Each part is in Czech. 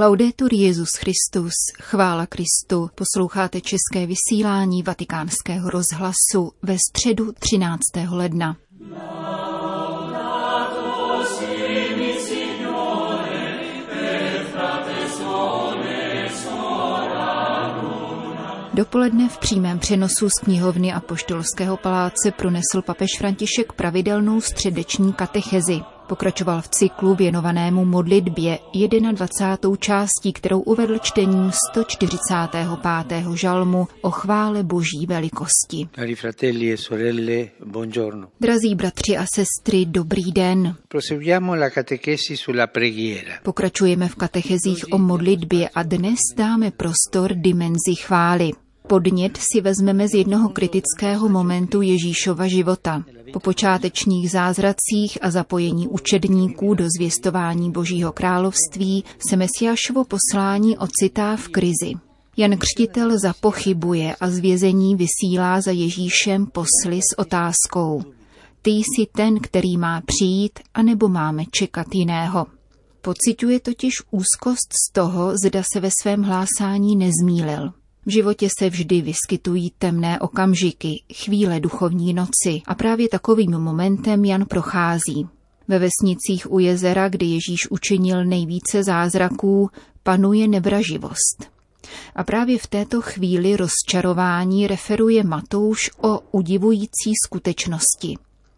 Laudetur Jezus Christus, chvála Kristu, posloucháte české vysílání vatikánského rozhlasu ve středu 13. ledna. Dopoledne v přímém přenosu z knihovny a poštolského paláce pronesl papež František pravidelnou středeční katechezi. Pokračoval v cyklu věnovanému modlitbě 21. částí, kterou uvedl čtením 145. žalmu o chvále boží velikosti. E Drazí bratři a sestry, dobrý den. Pokračujeme v katechezích o modlitbě a dnes dáme prostor dimenzi chvály. Podnět si vezmeme z jednoho kritického momentu Ježíšova života. Po počátečních zázracích a zapojení učedníků do zvěstování Božího království se Mesiášovo poslání ocitá v krizi. Jan Křtitel zapochybuje a z vězení vysílá za Ježíšem posly s otázkou. Ty jsi ten, který má přijít, anebo máme čekat jiného. Pociťuje totiž úzkost z toho, zda se ve svém hlásání nezmílil. V životě se vždy vyskytují temné okamžiky, chvíle duchovní noci a právě takovým momentem Jan prochází. Ve vesnicích u jezera, kdy Ježíš učinil nejvíce zázraků, panuje nevraživost. A právě v této chvíli rozčarování referuje Matouš o udivující skutečnosti.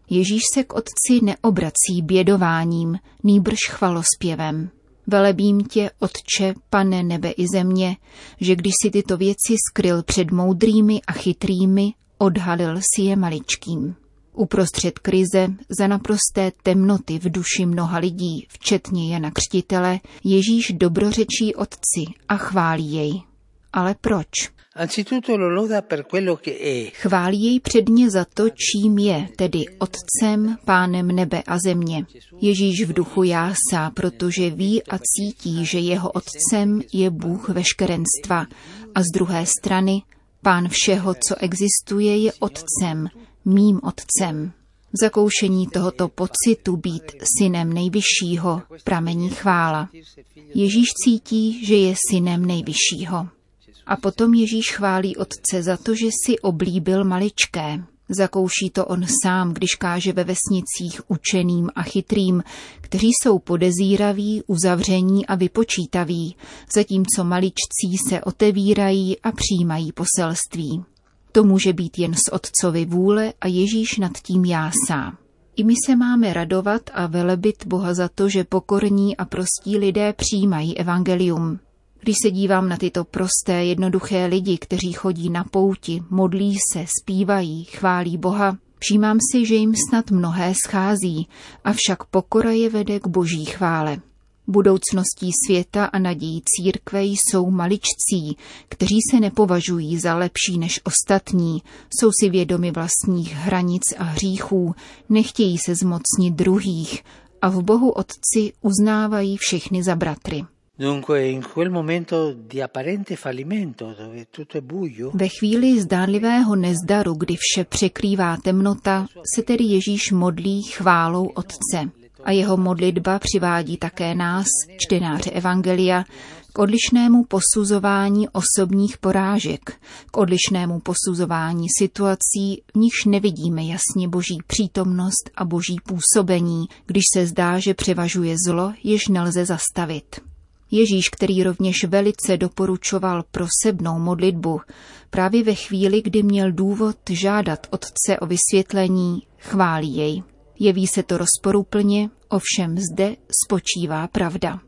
Ježíš se k otci neobrací bědováním, nýbrž chvalospěvem. Velebím tě, Otče, pane nebe i země, že když si tyto věci skryl před moudrými a chytrými, odhalil si je maličkým. Uprostřed krize, za naprosté temnoty v duši mnoha lidí, včetně Jana Křtitele, Ježíš dobrořečí Otci a chválí jej. Ale proč? Chválí jej předně za to, čím je, tedy Otcem, Pánem nebe a země. Ježíš v duchu jásá, protože ví a cítí, že jeho Otcem je Bůh veškerenstva. A z druhé strany, Pán všeho, co existuje, je Otcem, mým Otcem. V zakoušení tohoto pocitu být synem nejvyššího pramení chvála. Ježíš cítí, že je synem nejvyššího. A potom Ježíš chválí Otce za to, že si oblíbil maličké. Zakouší to on sám, když káže ve vesnicích učeným a chytrým, kteří jsou podezíraví, uzavření a vypočítaví, zatímco maličcí se otevírají a přijímají poselství. To může být jen z otcovi vůle a Ježíš nad tím jásá. I my se máme radovat a velebit Boha za to, že pokorní a prostí lidé přijímají evangelium. Když se dívám na tyto prosté, jednoduché lidi, kteří chodí na pouti, modlí se, zpívají, chválí Boha, všímám si, že jim snad mnohé schází, avšak pokora je vede k boží chvále. Budoucností světa a nadějí církve jsou maličcí, kteří se nepovažují za lepší než ostatní, jsou si vědomi vlastních hranic a hříchů, nechtějí se zmocnit druhých a v Bohu Otci uznávají všechny za bratry. Ve chvíli zdánlivého nezdaru, kdy vše překrývá temnota, se tedy Ježíš modlí chválou Otce. A jeho modlitba přivádí také nás, čtenáře Evangelia, k odlišnému posuzování osobních porážek, k odlišnému posuzování situací, v nichž nevidíme jasně boží přítomnost a boží působení, když se zdá, že převažuje zlo, jež nelze zastavit. Ježíš, který rovněž velice doporučoval prosebnou modlitbu, právě ve chvíli, kdy měl důvod žádat Otce o vysvětlení, chválí jej. Jeví se to rozporuplně, ovšem zde spočívá pravda.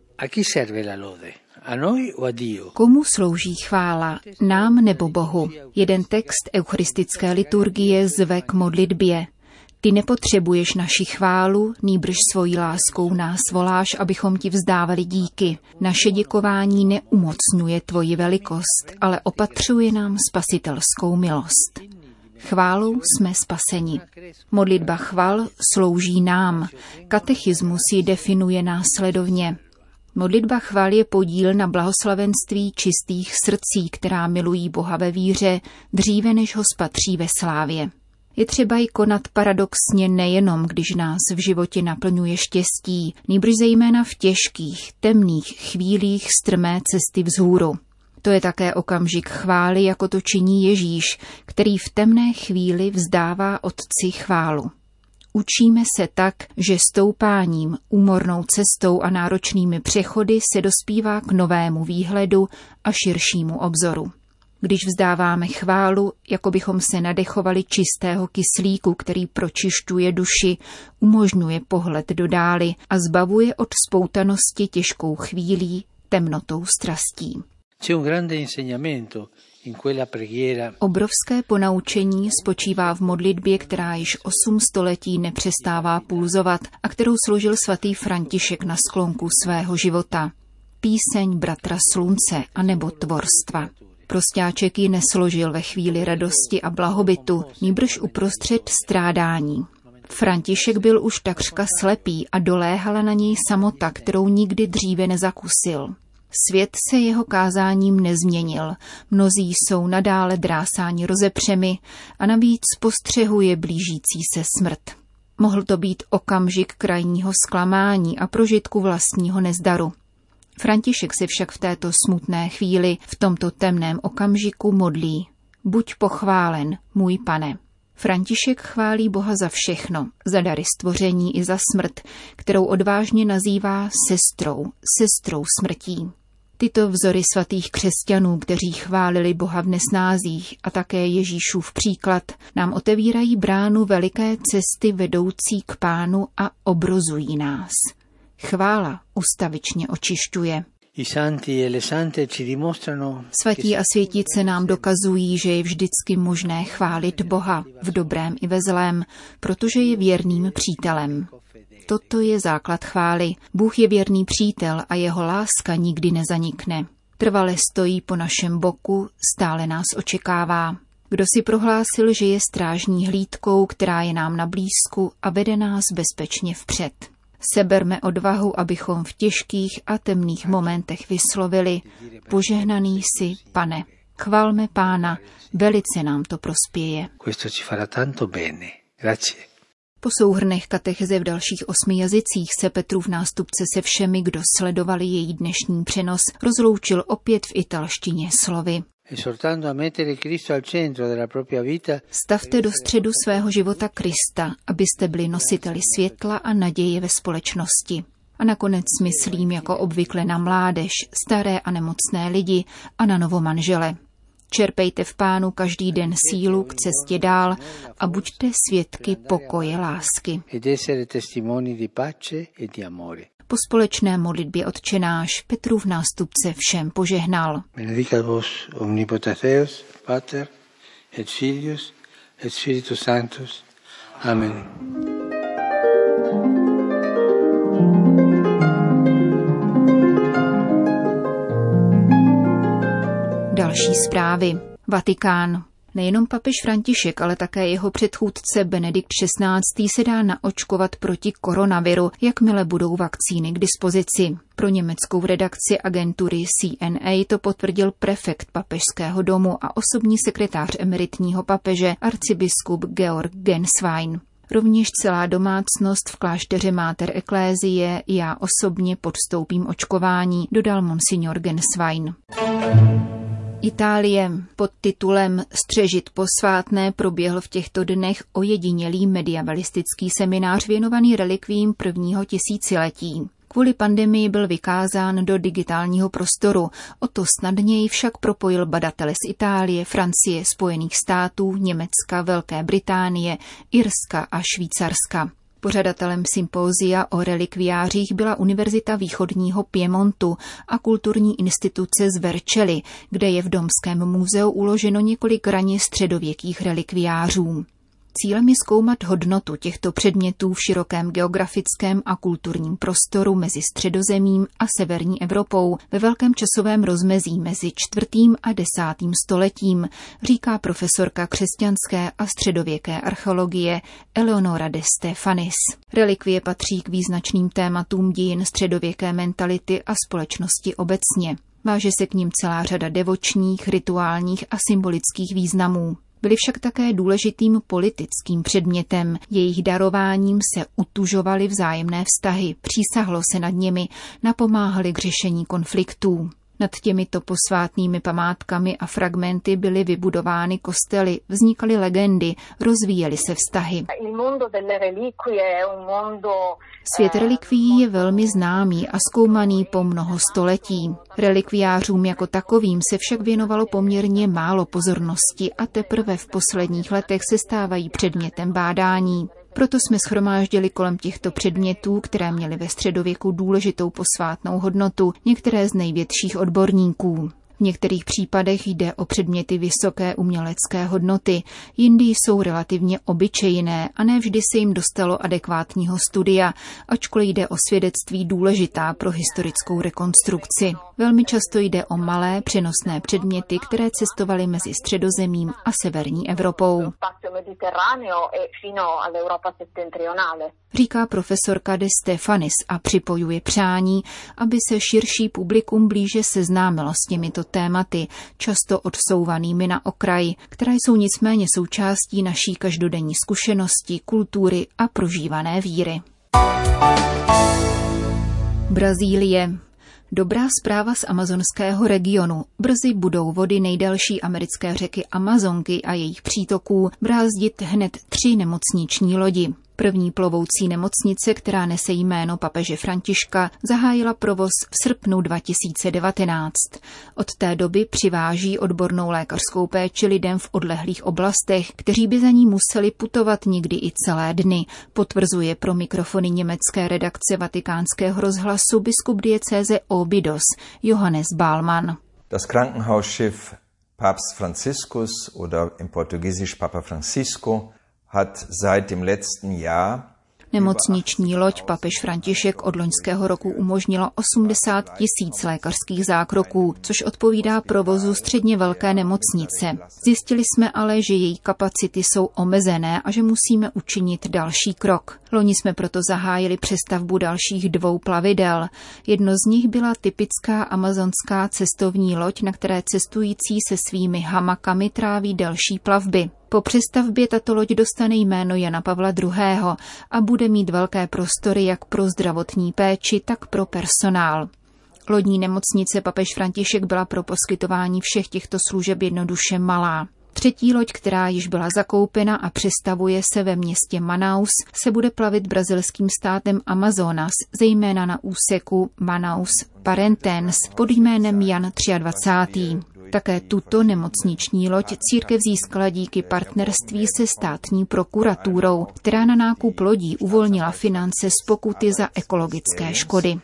Komu slouží chvála, nám nebo Bohu? Jeden text eucharistické liturgie zve k modlitbě. Ty nepotřebuješ naši chválu, nýbrž svojí láskou nás voláš, abychom ti vzdávali díky. Naše děkování neumocňuje tvoji velikost, ale opatřuje nám spasitelskou milost. Chválou jsme spaseni. Modlitba chval slouží nám. Katechismus ji definuje následovně. Modlitba chval je podíl na blahoslavenství čistých srdcí, která milují Boha ve víře, dříve než ho spatří ve slávě. Je třeba ji konat paradoxně nejenom, když nás v životě naplňuje štěstí, nýbrž zejména v těžkých, temných chvílích strmé cesty vzhůru. To je také okamžik chvály, jako to činí Ježíš, který v temné chvíli vzdává Otci chválu. Učíme se tak, že stoupáním, úmornou cestou a náročnými přechody se dospívá k novému výhledu a širšímu obzoru. Když vzdáváme chválu, jako bychom se nadechovali čistého kyslíku, který pročišťuje duši, umožňuje pohled do dály a zbavuje od spoutanosti těžkou chvílí, temnotou strastí. Obrovské ponaučení spočívá v modlitbě, která již osm století nepřestává pulzovat a kterou složil svatý František na sklonku svého života. Píseň bratra slunce a nebo tvorstva. Prostáček ji nesložil ve chvíli radosti a blahobytu, níbrž uprostřed strádání. František byl už takřka slepý a doléhala na něj samota, kterou nikdy dříve nezakusil. Svět se jeho kázáním nezměnil, mnozí jsou nadále drásáni rozepřemi a navíc postřehuje blížící se smrt. Mohl to být okamžik krajního zklamání a prožitku vlastního nezdaru. František se však v této smutné chvíli, v tomto temném okamžiku modlí. Buď pochválen, můj pane. František chválí Boha za všechno, za dary stvoření i za smrt, kterou odvážně nazývá sestrou, sestrou smrtí. Tyto vzory svatých křesťanů, kteří chválili Boha v nesnázích a také Ježíšův příklad, nám otevírají bránu veliké cesty vedoucí k pánu a obrozují nás. Chvála ustavičně očišťuje. E Svatí a světice nám dokazují, že je vždycky možné chválit Boha v dobrém i ve zlém, protože je věrným přítelem. Toto je základ chvály. Bůh je věrný přítel a jeho láska nikdy nezanikne. Trvale stojí po našem boku, stále nás očekává. Kdo si prohlásil, že je strážní hlídkou, která je nám na blízku a vede nás bezpečně vpřed. Seberme odvahu, abychom v těžkých a temných momentech vyslovili Požehnaný si, pane. Chvalme pána, velice nám to prospěje. Po souhrnech katecheze v dalších osmi jazycích se Petrův nástupce se všemi, kdo sledovali její dnešní přenos, rozloučil opět v italštině slovy. Stavte do středu svého života Krista, abyste byli nositeli světla a naděje ve společnosti. A nakonec myslím jako obvykle na mládež, staré a nemocné lidi a na novomanžele. Čerpejte v pánu každý den sílu k cestě dál a buďte svědky pokoje lásky. Po společné modlitbě odčenáš Petrův nástupce všem požehnal. Benedicat vos omnipotens Deus, Pater, et Filius, et Spiritus Sanctus. Amen. Další zprávy. Vatikán. Nejenom papež František, ale také jeho předchůdce Benedikt XVI. se dá naočkovat proti koronaviru, jakmile budou vakcíny k dispozici. Pro německou redakci agentury CNA to potvrdil prefekt papežského domu a osobní sekretář emeritního papeže arcibiskup Georg Genswein. Rovněž celá domácnost v klášteře Máter Eklézie já osobně podstoupím očkování, dodal monsignor Genswein. Itálie pod titulem Střežit posvátné proběhl v těchto dnech ojedinělý medievalistický seminář věnovaný relikvím prvního tisíciletí. Kvůli pandemii byl vykázán do digitálního prostoru, o to snadněji však propojil badatele z Itálie, Francie, Spojených států, Německa, Velké Británie, Irska a Švýcarska. Pořadatelem sympózia o relikviářích byla Univerzita východního Piemontu a kulturní instituce z Verčely, kde je v Domském muzeu uloženo několik raně středověkých relikviářů. Cílem je zkoumat hodnotu těchto předmětů v širokém geografickém a kulturním prostoru mezi středozemím a severní Evropou ve velkém časovém rozmezí mezi čtvrtým a desátým stoletím, říká profesorka křesťanské a středověké archeologie Eleonora de Stefanis. Relikvie patří k význačným tématům dějin středověké mentality a společnosti obecně. Váže se k ním celá řada devočních, rituálních a symbolických významů. Byly však také důležitým politickým předmětem. Jejich darováním se utužovaly vzájemné vztahy, přísahlo se nad nimi, napomáhali k řešení konfliktů. Nad těmito posvátnými památkami a fragmenty byly vybudovány kostely, vznikaly legendy, rozvíjely se vztahy. Svět relikví je velmi známý a zkoumaný po mnoho století. Relikviářům jako takovým se však věnovalo poměrně málo pozornosti a teprve v posledních letech se stávají předmětem bádání. Proto jsme schromáždili kolem těchto předmětů, které měly ve středověku důležitou posvátnou hodnotu, některé z největších odborníků některých případech jde o předměty vysoké umělecké hodnoty, jindy jsou relativně obyčejné a ne vždy se jim dostalo adekvátního studia, ačkoliv jde o svědectví důležitá pro historickou rekonstrukci. Velmi často jde o malé přenosné předměty, které cestovaly mezi středozemím a severní Evropou. E Říká profesorka de Stefanis a připojuje přání, aby se širší publikum blíže seznámilo s těmito tématy, často odsouvanými na okraj, které jsou nicméně součástí naší každodenní zkušenosti, kultury a prožívané víry. Brazílie. Dobrá zpráva z amazonského regionu. Brzy budou vody nejdelší americké řeky Amazonky a jejich přítoků brázdit hned tři nemocniční lodi. První plovoucí nemocnice, která nese jméno papeže Františka, zahájila provoz v srpnu 2019. Od té doby přiváží odbornou lékařskou péči lidem v odlehlých oblastech, kteří by za ní museli putovat někdy i celé dny, potvrzuje pro mikrofony německé redakce vatikánského rozhlasu biskup diecéze Obidos Johannes Bálman. Das Krankenhausschiff Papst Franziskus oder im Portugiesisch Papa Francisco Nemocniční loď papež František od loňského roku umožnila 80 tisíc lékařských zákroků, což odpovídá provozu středně velké nemocnice. Zjistili jsme ale, že její kapacity jsou omezené a že musíme učinit další krok. Loni jsme proto zahájili přestavbu dalších dvou plavidel. Jedno z nich byla typická amazonská cestovní loď, na které cestující se svými hamakami tráví delší plavby. Po přestavbě tato loď dostane jméno Jana Pavla II. a bude mít velké prostory jak pro zdravotní péči, tak pro personál. Lodní nemocnice papež František byla pro poskytování všech těchto služeb jednoduše malá. Třetí loď, která již byla zakoupena a přestavuje se ve městě Manaus, se bude plavit brazilským státem Amazonas, zejména na úseku Manaus Parentens pod jménem Jan 23. Také tuto nemocniční loď církev získala díky partnerství se státní prokuraturou, která na nákup lodí uvolnila finance z pokuty za ekologické škody.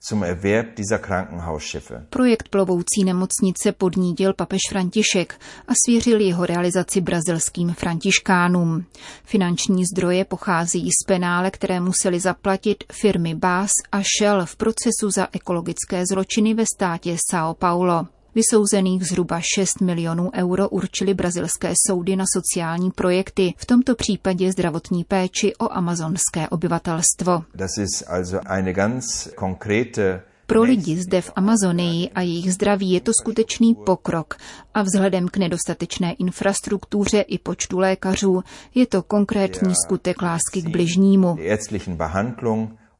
Zum Erwerb dieser Krankenhausschiffe. Projekt plovoucí nemocnice podnítil papež František a svěřil jeho realizaci brazilským františkánům. Finanční zdroje pochází z penále, které museli zaplatit firmy Bass a Shell v procesu za ekologické zločiny ve státě São Paulo. Vysouzených zhruba 6 milionů euro určili brazilské soudy na sociální projekty, v tomto případě zdravotní péči o amazonské obyvatelstvo. Pro lidi zde v Amazonii a jejich zdraví je to skutečný pokrok a vzhledem k nedostatečné infrastruktuře i počtu lékařů je to konkrétní skutek lásky k bližnímu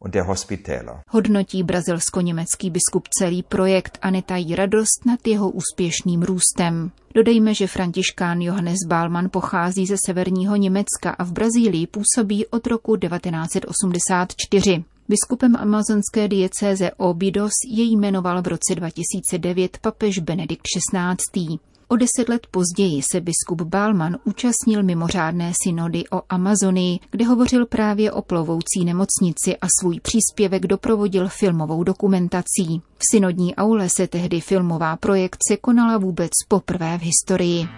und der Hospitäler. Hodnotí brazilsko-německý biskup celý projekt a netají radost nad jeho úspěšným růstem. Dodejme, že františkán Johannes Bálman pochází ze severního Německa a v Brazílii působí od roku 1984. Biskupem amazonské diecéze Obidos jej jmenoval v roce 2009 papež Benedikt XVI. O deset let později se biskup Balman účastnil mimořádné synody o Amazonii, kde hovořil právě o plovoucí nemocnici a svůj příspěvek doprovodil filmovou dokumentací. V synodní aule se tehdy filmová projekce konala vůbec poprvé v historii.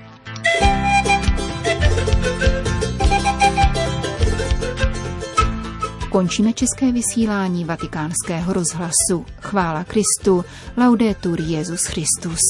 Končíme české vysílání vatikánského rozhlasu. Chvála Kristu, laudetur Jezus Christus.